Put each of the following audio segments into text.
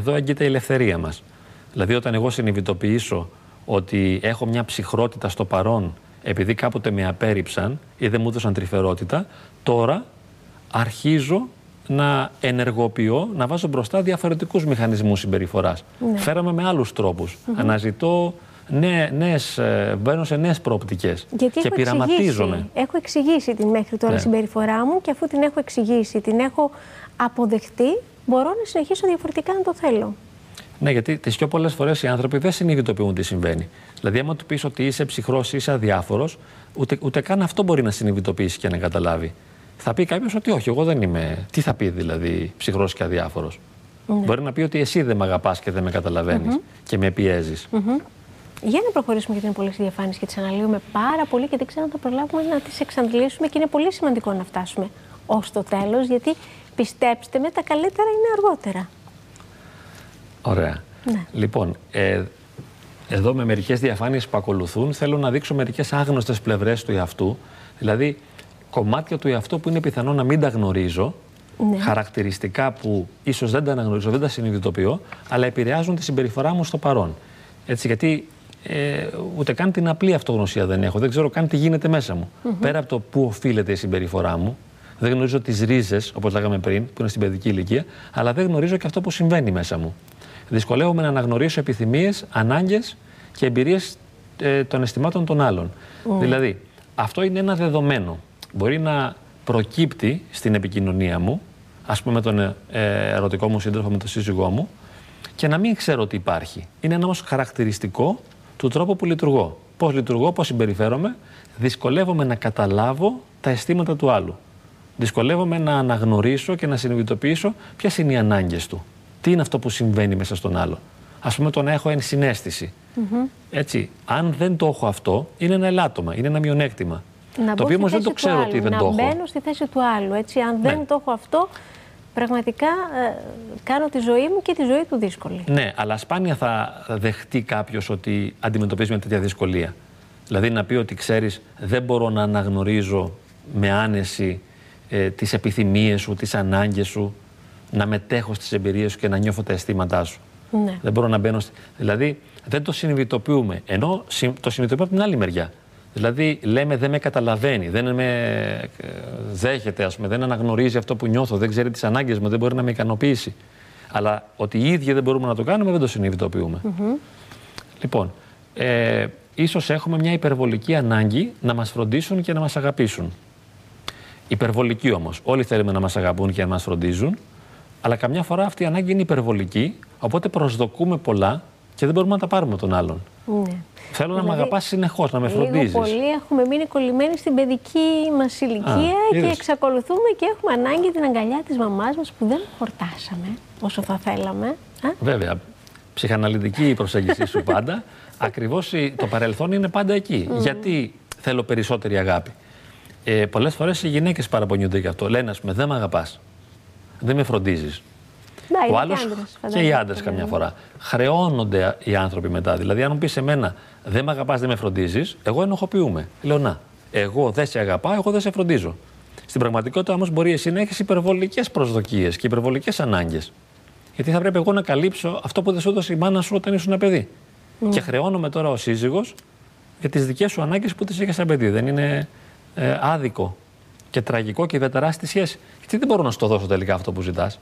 Εδώ έγκυται η ελευθερία μας. Δηλαδή όταν εγώ συνειδητοποιήσω ότι έχω μια ψυχρότητα στο παρόν επειδή κάποτε με απέρριψαν ή δεν μου έδωσαν τρυφερότητα, τώρα αρχίζω να ενεργοποιώ, να βάζω μπροστά διαφορετικούς μηχανισμούς συμπεριφοράς. Ναι. Φέραμε με άλλους τρόπους. Αναζητώ νέε, νέες, ε, μπαίνω σε νέες προοπτικές Γιατί και έχω πειραματίζομαι. Εξηγήσει, έχω εξηγήσει την μέχρι τώρα Ναι. συμπεριφορά μου και αφού την έχω εξηγήσει, την έχω αποδεχτεί, μπορώ να συνεχίσω διαφορετικά αν το θέλω. Ναι, γιατί τις πιο πολλές φορές οι άνθρωποι δεν συνειδητοποιούν τι συμβαίνει. Δηλαδή, άμα του πεις ότι είσαι ψυχρός ή είσαι αδιάφορος, ούτε, ούτε καν αυτό μπορεί να συνειδητοποιήσει και να καταλάβει. Θα πει κάποιος ότι όχι, εγώ δεν είμαι. Τι θα πει δηλαδή ψυχρός και αδιάφορος; Μπορεί να πει ότι εσύ δεν με αγαπάς και δεν με καταλαβαίνεις και με πιέζεις. Για να προχωρήσουμε γιατί είναι πολλές οι διαφάνειες και τις αναλύουμε πάρα πολύ και δεν ξέρω αν θα προλάβουμε να τις εξαντλήσουμε και είναι πολύ σημαντικό να φτάσουμε ως το τέλος γιατί πιστέψτε με, τα καλύτερα είναι αργότερα. Ωραία. Ναι. Λοιπόν, ε, εδώ με μερικές διαφάνειες που ακολουθούν θέλω να δείξω μερικές άγνωστες πλευρές του εαυτού. Δηλαδή, κομμάτια του εαυτού που είναι πιθανό να μην τα γνωρίζω, Ναι. χαρακτηριστικά που ίσως δεν τα αναγνωρίζω, δεν τα συνειδητοποιώ, αλλά επηρεάζουν τη συμπεριφορά μου στο παρόν. Έτσι, γιατί ε, ούτε καν την απλή αυτογνωσία δεν έχω. Δεν ξέρω καν τι γίνεται μέσα μου. Πέρα από το πού οφείλεται η συμπεριφορά μου, δεν γνωρίζω τις ρίζες, όπως λέγαμε πριν, που είναι στην παιδική ηλικία, αλλά δεν γνωρίζω και αυτό που συμβαίνει μέσα μου. Δυσκολεύομαι να αναγνωρίσω επιθυμίες, ανάγκες και εμπειρίες ε, των αισθημάτων των άλλων. Δηλαδή, αυτό είναι ένα δεδομένο. Μπορεί να προκύπτει στην επικοινωνία μου, ας πούμε με τον ε, ερωτικό μου σύντροφο, με τον σύζυγό μου, και να μην ξέρω ότι υπάρχει. Είναι ένα όμως χαρακτηριστικό του τρόπου που λειτουργώ. Πώς λειτουργώ, πώς συμπεριφέρομαι, δυσκολεύομαι να καταλάβω τα αισθήματα του άλλου. Δυσκολεύομαι να αναγνωρίσω και να συνειδητοποιήσω ποιες είναι οι ανάγκες του. Τι είναι αυτό που συμβαίνει μέσα στον άλλο. Α πούμε, το να έχω ενσυναίσθηση. Έτσι, αν δεν το έχω αυτό, είναι ένα ελάττωμα, είναι ένα μειονέκτημα. Να το μπω οποίο στη όμως δεν θέση το του ξέρω άλλου, ότι δεν να το έχω. μπαίνω στη θέση του άλλου. Έτσι, αν Ναι. δεν το έχω αυτό, πραγματικά ε, κάνω τη ζωή μου και τη ζωή του δύσκολη. Ναι, αλλά σπάνια θα δεχτεί κάποιος ότι αντιμετωπίζει μια τέτοια δυσκολία. Δηλαδή να πει ότι ξέρεις, δεν μπορώ να αναγνωρίζω με άνεση ε, τις επιθυμίες σου, τις ανάγκες σου, να μετέχω στις εμπειρίες σου και να νιώθω τα αισθήματά σου. Ναι. Δεν μπορώ να μπαίνω. στη- Δηλαδή δεν το συνειδητοποιούμε. Ενώ συ- το συνειδητοποιούμε από την άλλη μεριά. Δηλαδή λέμε δεν με καταλαβαίνει, δεν με ε, δέχεται, ας πούμε, δεν αναγνωρίζει αυτό που νιώθω, δεν ξέρει τις ανάγκες μου, δεν μπορεί να με ικανοποιήσει. Αλλά ότι οι ίδιοι δεν μπορούμε να το κάνουμε, δεν το συνειδητοποιούμε. Λοιπόν, ε, ίσως έχουμε μια υπερβολική ανάγκη να μας φροντίσουν και να μας αγαπήσουν. Υπερβολική όμως. Όλοι θέλουμε να μας αγαπούν και να μας φροντίζουν, αλλά καμιά φορά αυτή η ανάγκη είναι υπερβολική, οπότε προσδοκούμε πολλά και δεν μπορούμε να τα πάρουμε τον άλλον. Ναι. Θέλω να με Δηλαδή, αγαπάς συνεχώς, να με Λίγο φροντίζεις. πολύ έχουμε μείνει κολλημένοι στην παιδική μας ηλικία και είδες. εξακολουθούμε και έχουμε ανάγκη την αγκαλιά της μαμάς μας που δεν χορτάσαμε όσο θα θέλαμε. Α; Βέβαια, ψυχαναλυτική η προσέγγιση σου πάντα. Ακριβώς η- το παρελθόν είναι πάντα εκεί. Γιατί θέλω περισσότερη αγάπη; Ε, Πολλές φορές οι γυναίκες παραπονιούνται γι' αυτό. Λένε, ας πούμε, δεν με αγαπάς. Δεν με φροντίζεις. Να, Ο είναι άλλος και άντρες, και φαντάζομαι, οι άντρες αυτό, καμιά ναι. φορά. Χρεώνονται οι άνθρωποι μετά. Δηλαδή, αν μου πεις σε μένα, δεν με αγαπάς, δεν με φροντίζεις, εγώ ενοχοποιούμαι. Λέω, να, εγώ δεν σε αγαπάω, εγώ δεν σε φροντίζω. Στην πραγματικότητα όμως μπορεί εσύ να έχεις υπερβολικές προσδοκίες και υπερβολικές ανάγκες. Γιατί θα πρέπει εγώ να καλύψω αυτό που δεν σου έδωσε η μάνα σου όταν ήσουν παιδί. Και χρεώνομαι τώρα ο σύζυγος για τις δικές σου ανάγκες που τις είχες σαν παιδί. Δεν είναι ε, άδικο και τραγικό και ιδιαίτερα στη σχέση. Γιατί δεν μπορώ να σου το δώσω τελικά αυτό που ζητάς.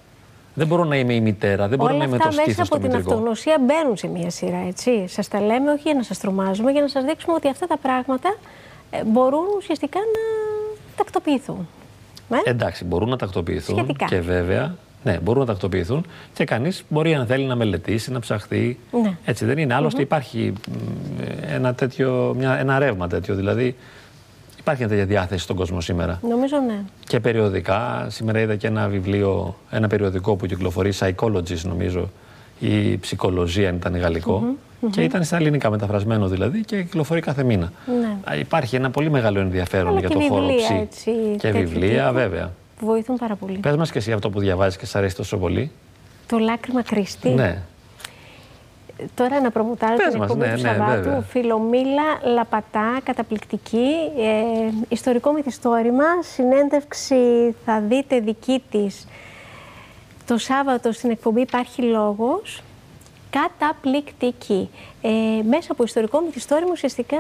Δεν μπορώ να είμαι η μητέρα, δεν μπορώ Όλα να είμαι αυτά το μέσα στήθο από στο την μητρικό. αυτογνωσία μπαίνουν σε μία σειρά, έτσι. Σας τα λέμε όχι για να σας τρομάζουμε, για να σας δείξουμε ότι αυτά τα πράγματα ε, μπορούν ουσιαστικά να τακτοποιηθούν. Ε; Εντάξει, μπορούν να τακτοποιηθούν Σχετικά. και βέβαια. Ναι, μπορούν να τακτοποιηθούν και κανείς μπορεί αν θέλει να μελετήσει, να ψαχθεί. Ναι. Έτσι δεν είναι. Άλλωστε υπάρχει μ, ένα, τέτοιο, μια, ένα ρεύμα τέτοιο. Δηλαδή υπάρχει μια τέτοια διάθεση στον κόσμο σήμερα. Νομίζω ναι. Και περιοδικά. Σήμερα είδα και ένα βιβλίο, ένα περιοδικό που κυκλοφορεί, Psychologist νομίζω, η ψυχολογία ήταν γαλλικό. Και ήταν στα ελληνικά μεταφρασμένο δηλαδή και κυκλοφορεί κάθε μήνα. Ναι. Α, Υπάρχει ένα πολύ μεγάλο ενδιαφέρον Αλλά για και το χώρο βιβλία, ψη. έτσι, και τέτοιου βιβλία, τύπου. βέβαια. Που βοηθούν πάρα πολύ. Πες μας και εσύ αυτό που διαβάζεις και σ' αρέσει τόσο πολύ. Το λάκρυμα Κρίστη. Ναι. Τώρα να προμουτάρω Πες την μας, εκπομπή ναι, του ναι, Σαββάτου. βέβαια. Φιλομήλα Λαπατά, καταπληκτική. Ε, ιστορικό μυθιστόρημα. Συνέντευξη θα δείτε δική της το Σάββατο στην εκπομπή υπάρχει λόγος καταπληκτική. Ε, μέσα από ιστορικό μυθιστόρημα ουσιαστικά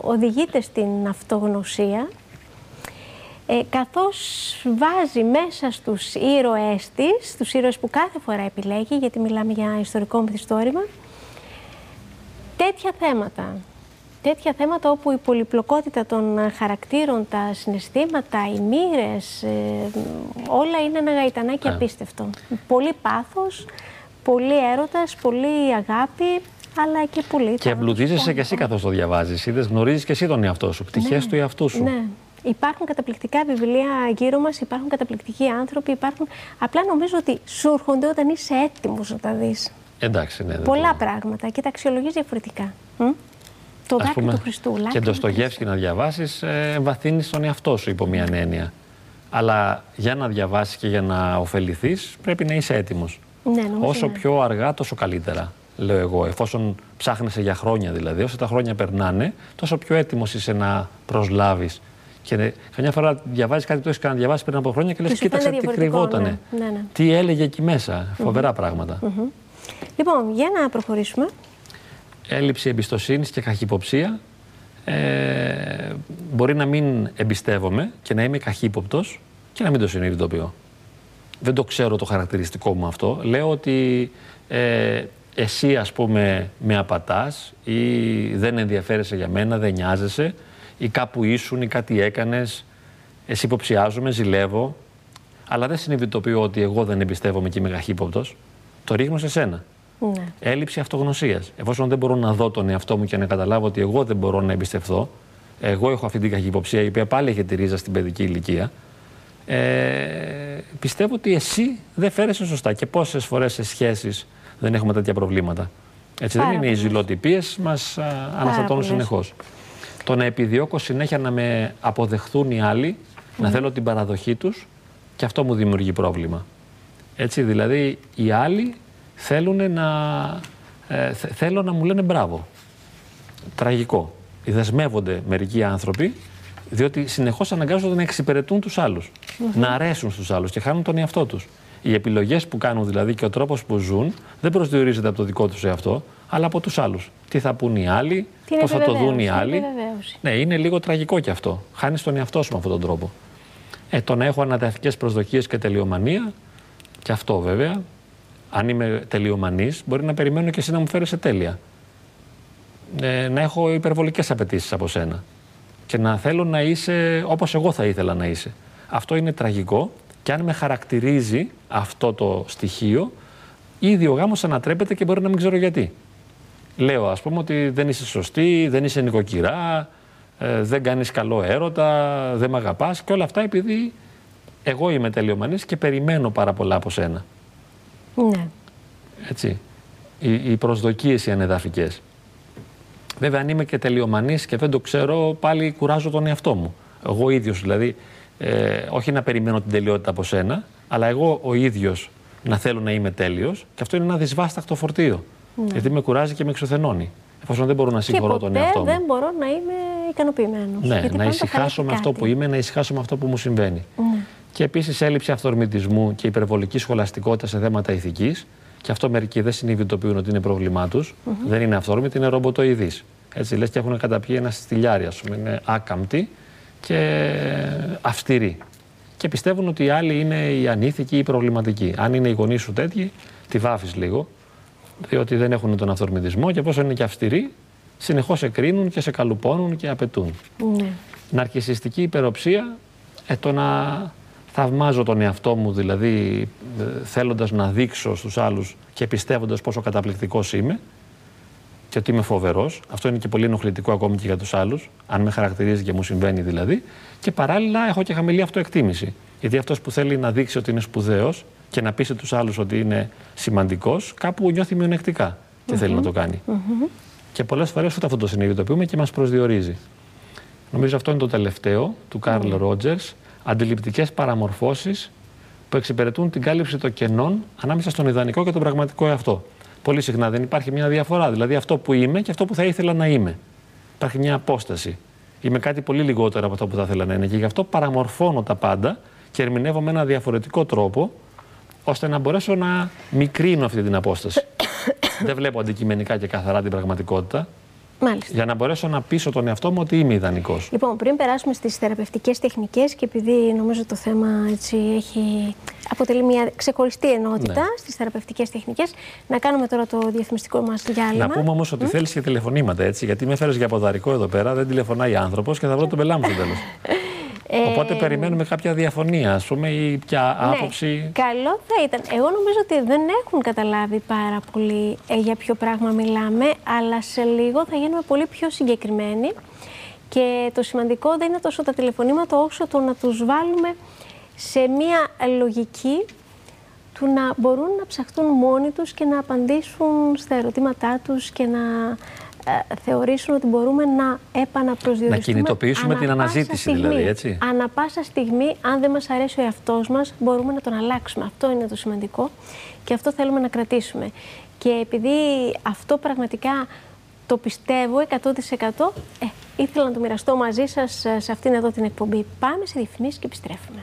οδηγείται στην αυτογνωσία ε, καθώς βάζει μέσα στους ήρωές της, στους ήρωες που κάθε φορά επιλέγει, γιατί μιλάμε για ιστορικό μυθιστόρημα, τέτοια θέματα. Τέτοια θέματα όπου η πολυπλοκότητα των χαρακτήρων, τα συναισθήματα, οι μοίρες, ε, όλα είναι ένα γαϊτανάκι yeah. απίστευτο. Πολύ πάθος, πολύ έρωτας, πολύ αγάπη, αλλά και πολύ. Και εμπλουτίζεσαι και εσύ καθώς το διαβάζεις. Είδες, γνωρίζεις και εσύ τον εαυτό σου, πτυχές ναι, του εαυτού σου. Ναι. Υπάρχουν καταπληκτικά βιβλία γύρω μας, υπάρχουν καταπληκτικοί άνθρωποι. Υπάρχουν... Απλά νομίζω ότι σου έρχονται όταν είσαι έτοιμος να τα δεις. Εντάξει, ναι. Πολλά το... πράγματα και τα αξιολογείς διαφορετικά. Το δάκρυ του Χριστού. Και το στο Γεύσκι να διαβάσεις, ε, εμβαθύνει τον εαυτό σου υπό μια έννοια. Αλλά για να διαβάσεις και για να ωφεληθείς, πρέπει να είσαι έτοιμος. Ναι, Όσο πιο αργά, τόσο καλύτερα, λέω εγώ. Εφόσον ψάχνεσαι για χρόνια δηλαδή, όσο τα χρόνια περνάνε, τόσο πιο έτοιμος είσαι να προσλάβεις. Και καμιά φορά διαβάζεις κάτι που έχεις να διαβάσεις πριν από χρόνια και λες: Κοίταξε τι κρυβότανε. Ναι, ναι, ναι. Τι έλεγε εκεί μέσα. Φοβερά πράγματα. Λοιπόν, για να προχωρήσουμε. Έλλειψη εμπιστοσύνης και καχυποψία. Ε, μπορεί να μην εμπιστεύομαι και να είμαι καχύποπτος και να μην το συνειδητοποιώ δεν το ξέρω το χαρακτηριστικό μου αυτό. Λέω ότι ε, εσύ ας πούμε με απατάς ή δεν ενδιαφέρεσαι για μένα, δεν νοιάζεσαι ή κάπου ήσουν ή κάτι έκανες, εσύ υποψιάζομαι, ζηλεύω, αλλά δεν συνειδητοποιώ ότι εγώ δεν εμπιστεύομαι και είμαι καχύποπτος. Το ρίχνω σε σένα. Ναι. Έλλειψη αυτογνωσίας. Εφόσον δεν μπορώ να δω τον εαυτό μου και να καταλάβω ότι εγώ δεν μπορώ να εμπιστευθώ, εγώ έχω αυτή την καχυποψία η οποία πάλι έχει τη ρίζα στην παιδική ηλικία, ε, πιστεύω ότι εσύ δεν φέρεσαι σωστά. Και πόσες φορές σε σχέσεις δεν έχουμε τέτοια προβλήματα. Έτσι δεν είναι. Οι ζηλοτυπίες μας αναστατώνουν συνεχώς. Το να επιδιώκω συνέχεια να με αποδεχθούν οι άλλοι, να θέλω την παραδοχή τους, και αυτό μου δημιουργεί πρόβλημα. Έτσι, δηλαδή οι άλλοι θέλουν να, ε, θέλω να μου λένε μπράβο. Τραγικό. Δεσμεύονται μερικοί άνθρωποι διότι συνεχώς αναγκάζονται να εξυπηρετούν τους άλλους. Να αρέσουν στους άλλους και χάνουν τον εαυτό τους. Οι επιλογές που κάνουν δηλαδή και ο τρόπος που ζουν δεν προσδιορίζεται από το δικό τους εαυτό, αλλά από τους άλλους. Τι θα πούν οι άλλοι, πώς θα το δουν οι άλλοι. Ναι, είναι λίγο τραγικό κι αυτό. Χάνεις τον εαυτό σου με αυτόν τον τρόπο. Ε, το να έχω ανατακτικέ προσδοκίες και τελειομανία, και αυτό βέβαια, αν είμαι τελειομανής, μπορεί να περιμένω και εσύ να μου φέρεις τέλεια. Ε, να έχω υπερβολικές απαιτήσεις από σένα και να θέλω να είσαι όπως εγώ θα ήθελα να είσαι. Αυτό είναι τραγικό και αν με χαρακτηρίζει αυτό το στοιχείο, ήδη ο γάμος ανατρέπεται και μπορεί να μην ξέρω γιατί. Λέω ας πούμε ότι δεν είσαι σωστή, δεν είσαι νοικοκυρά, ε, δεν κάνεις καλό έρωτα, δεν με αγαπάς και όλα αυτά επειδή εγώ είμαι τελειομανής και περιμένω πάρα πολλά από σένα. Ναι. Έτσι. Οι, οι προσδοκίες οι ανεδαφικές. Βέβαια, αν είμαι και τελειομανής και δεν το ξέρω, πάλι κουράζω τον εαυτό μου. Εγώ ίδιος δηλαδή, ε, όχι να περιμένω την τελειότητα από σένα, αλλά εγώ ο ίδιος να θέλω να είμαι τέλειος. Και αυτό είναι ένα δυσβάσταχτο φορτίο. Ναι. Γιατί με κουράζει και με εξουθενώνει. Εφόσον δεν μπορώ να συγχωρώ τον εαυτό μου. Δεν μπορώ να είμαι ικανοποιημένος. Ναι, να ησυχάσω με αυτό που είμαι, να ησυχάσω με αυτό που μου συμβαίνει. Ναι. Και επίσης έλλειψη αυθορμητισμού και υπερβολική σχολαστικότητα σε θέματα ηθικής. Και αυτό μερικοί δεν συνειδητοποιούν ότι είναι πρόβλημά τους. Mm-hmm. Δεν είναι αυθόρμητοι, είναι ρομποτοειδή. Έτσι λες και έχουν καταπιεί ένα στυλιάρι, ας πούμε. Είναι άκαμπτοι και αυστηροί. Και πιστεύουν ότι οι άλλοι είναι οι ανήθικοι ή οι προβληματικοί. Αν είναι οι γονείς σου τέτοιοι, τη βάφεις λίγο, διότι δεν έχουν τον αυθορμητισμό και πόσο είναι και αυστηροί, συνεχώς εκρίνουν και σε καλουπώνουν και απαιτούν. Ναι. Ναρκισιστική υπεροψία, ε, το να θαυμάζω τον εαυτό μου, δηλαδή ε, θέλοντας να δείξω στους άλλους και πιστεύοντας πόσο καταπληκτικός είμαι και ότι είμαι φοβερός. Αυτό είναι και πολύ ενοχλητικό ακόμη και για τους άλλους, αν με χαρακτηρίζει και μου συμβαίνει δηλαδή. Και παράλληλα έχω και χαμηλή αυτοεκτίμηση. Γιατί αυτός που θέλει να δείξει ότι είναι σπουδαίος και να πείσει τους άλλους ότι είναι σημαντικός, κάπου νιώθει μειονεκτικά και θέλει να το κάνει. Και πολλές φορές ούτε αυτό το συνειδητοποιούμε και μας προσδιορίζει. Νομίζω αυτό είναι το τελευταίο του Καρλ Ρότζερς αντιληπτικές παραμορφώσεις που εξυπηρετούν την κάλυψη των κενών ανάμεσα στον ιδανικό και τον πραγματικό εαυτό. Πολύ συχνά δεν υπάρχει μια διαφορά. Δηλαδή αυτό που είμαι και αυτό που θα ήθελα να είμαι. Υπάρχει μια απόσταση. Είμαι κάτι πολύ λιγότερο από αυτό που θα ήθελα να είναι. Και γι' αυτό παραμορφώνω τα πάντα και ερμηνεύω με ένα διαφορετικό τρόπο ώστε να μπορέσω να μικρύνω αυτή την απόσταση. Δεν βλέπω αντικειμενικά και καθαρά την πραγματικότητα. Μάλιστα. Για να μπορέσω να πείσω τον εαυτό μου ότι είμαι ιδανικός. Λοιπόν, πριν περάσουμε στις θεραπευτικές τεχνικές, και επειδή νομίζω το θέμα έτσι έχει, αποτελεί μια ξεχωριστή ενότητα ναι. στις θεραπευτικές τεχνικές, να κάνουμε τώρα το διαφημιστικό μας διάλειμμα. Να πούμε όμως ότι mm? θέλεις και τηλεφωνήματα έτσι, γιατί με φέρει για ποδαρικό εδώ πέρα, δεν τηλεφωνάει άνθρωπος και θα βρω τον πελά μου στο τέλος. Οπότε περιμένουμε κάποια διαφωνία, ας πούμε, ή ποια ναι, άποψη. Καλό θα ήταν. Εγώ νομίζω ότι δεν έχουν καταλάβει πάρα πολύ ε, για ποιο πράγμα μιλάμε, αλλά σε λίγο θα γίνουμε πολύ πιο συγκεκριμένοι. Και το σημαντικό δεν είναι τόσο τα τηλεφωνήματα, όσο το να τους βάλουμε σε μία λογική του να μπορούν να ψαχτούν μόνοι τους και να απαντήσουν στα ερωτήματά τους και να ε, θεωρήσουν ότι μπορούμε να επαναπροσδιορίσουμε. Να κινητοποιήσουμε την αναζήτηση, στιγμή. δηλαδή, έτσι. Ανά πάσα στιγμή, αν δεν μας αρέσει ο εαυτός μας, μπορούμε να τον αλλάξουμε. Αυτό είναι το σημαντικό και αυτό θέλουμε να κρατήσουμε. Και επειδή αυτό πραγματικά το πιστεύω 100%, ε, ήθελα να το μοιραστώ μαζί σας σε αυτήν εδώ την εκπομπή. Πάμε σε διαφημίσεις και επιστρέφουμε.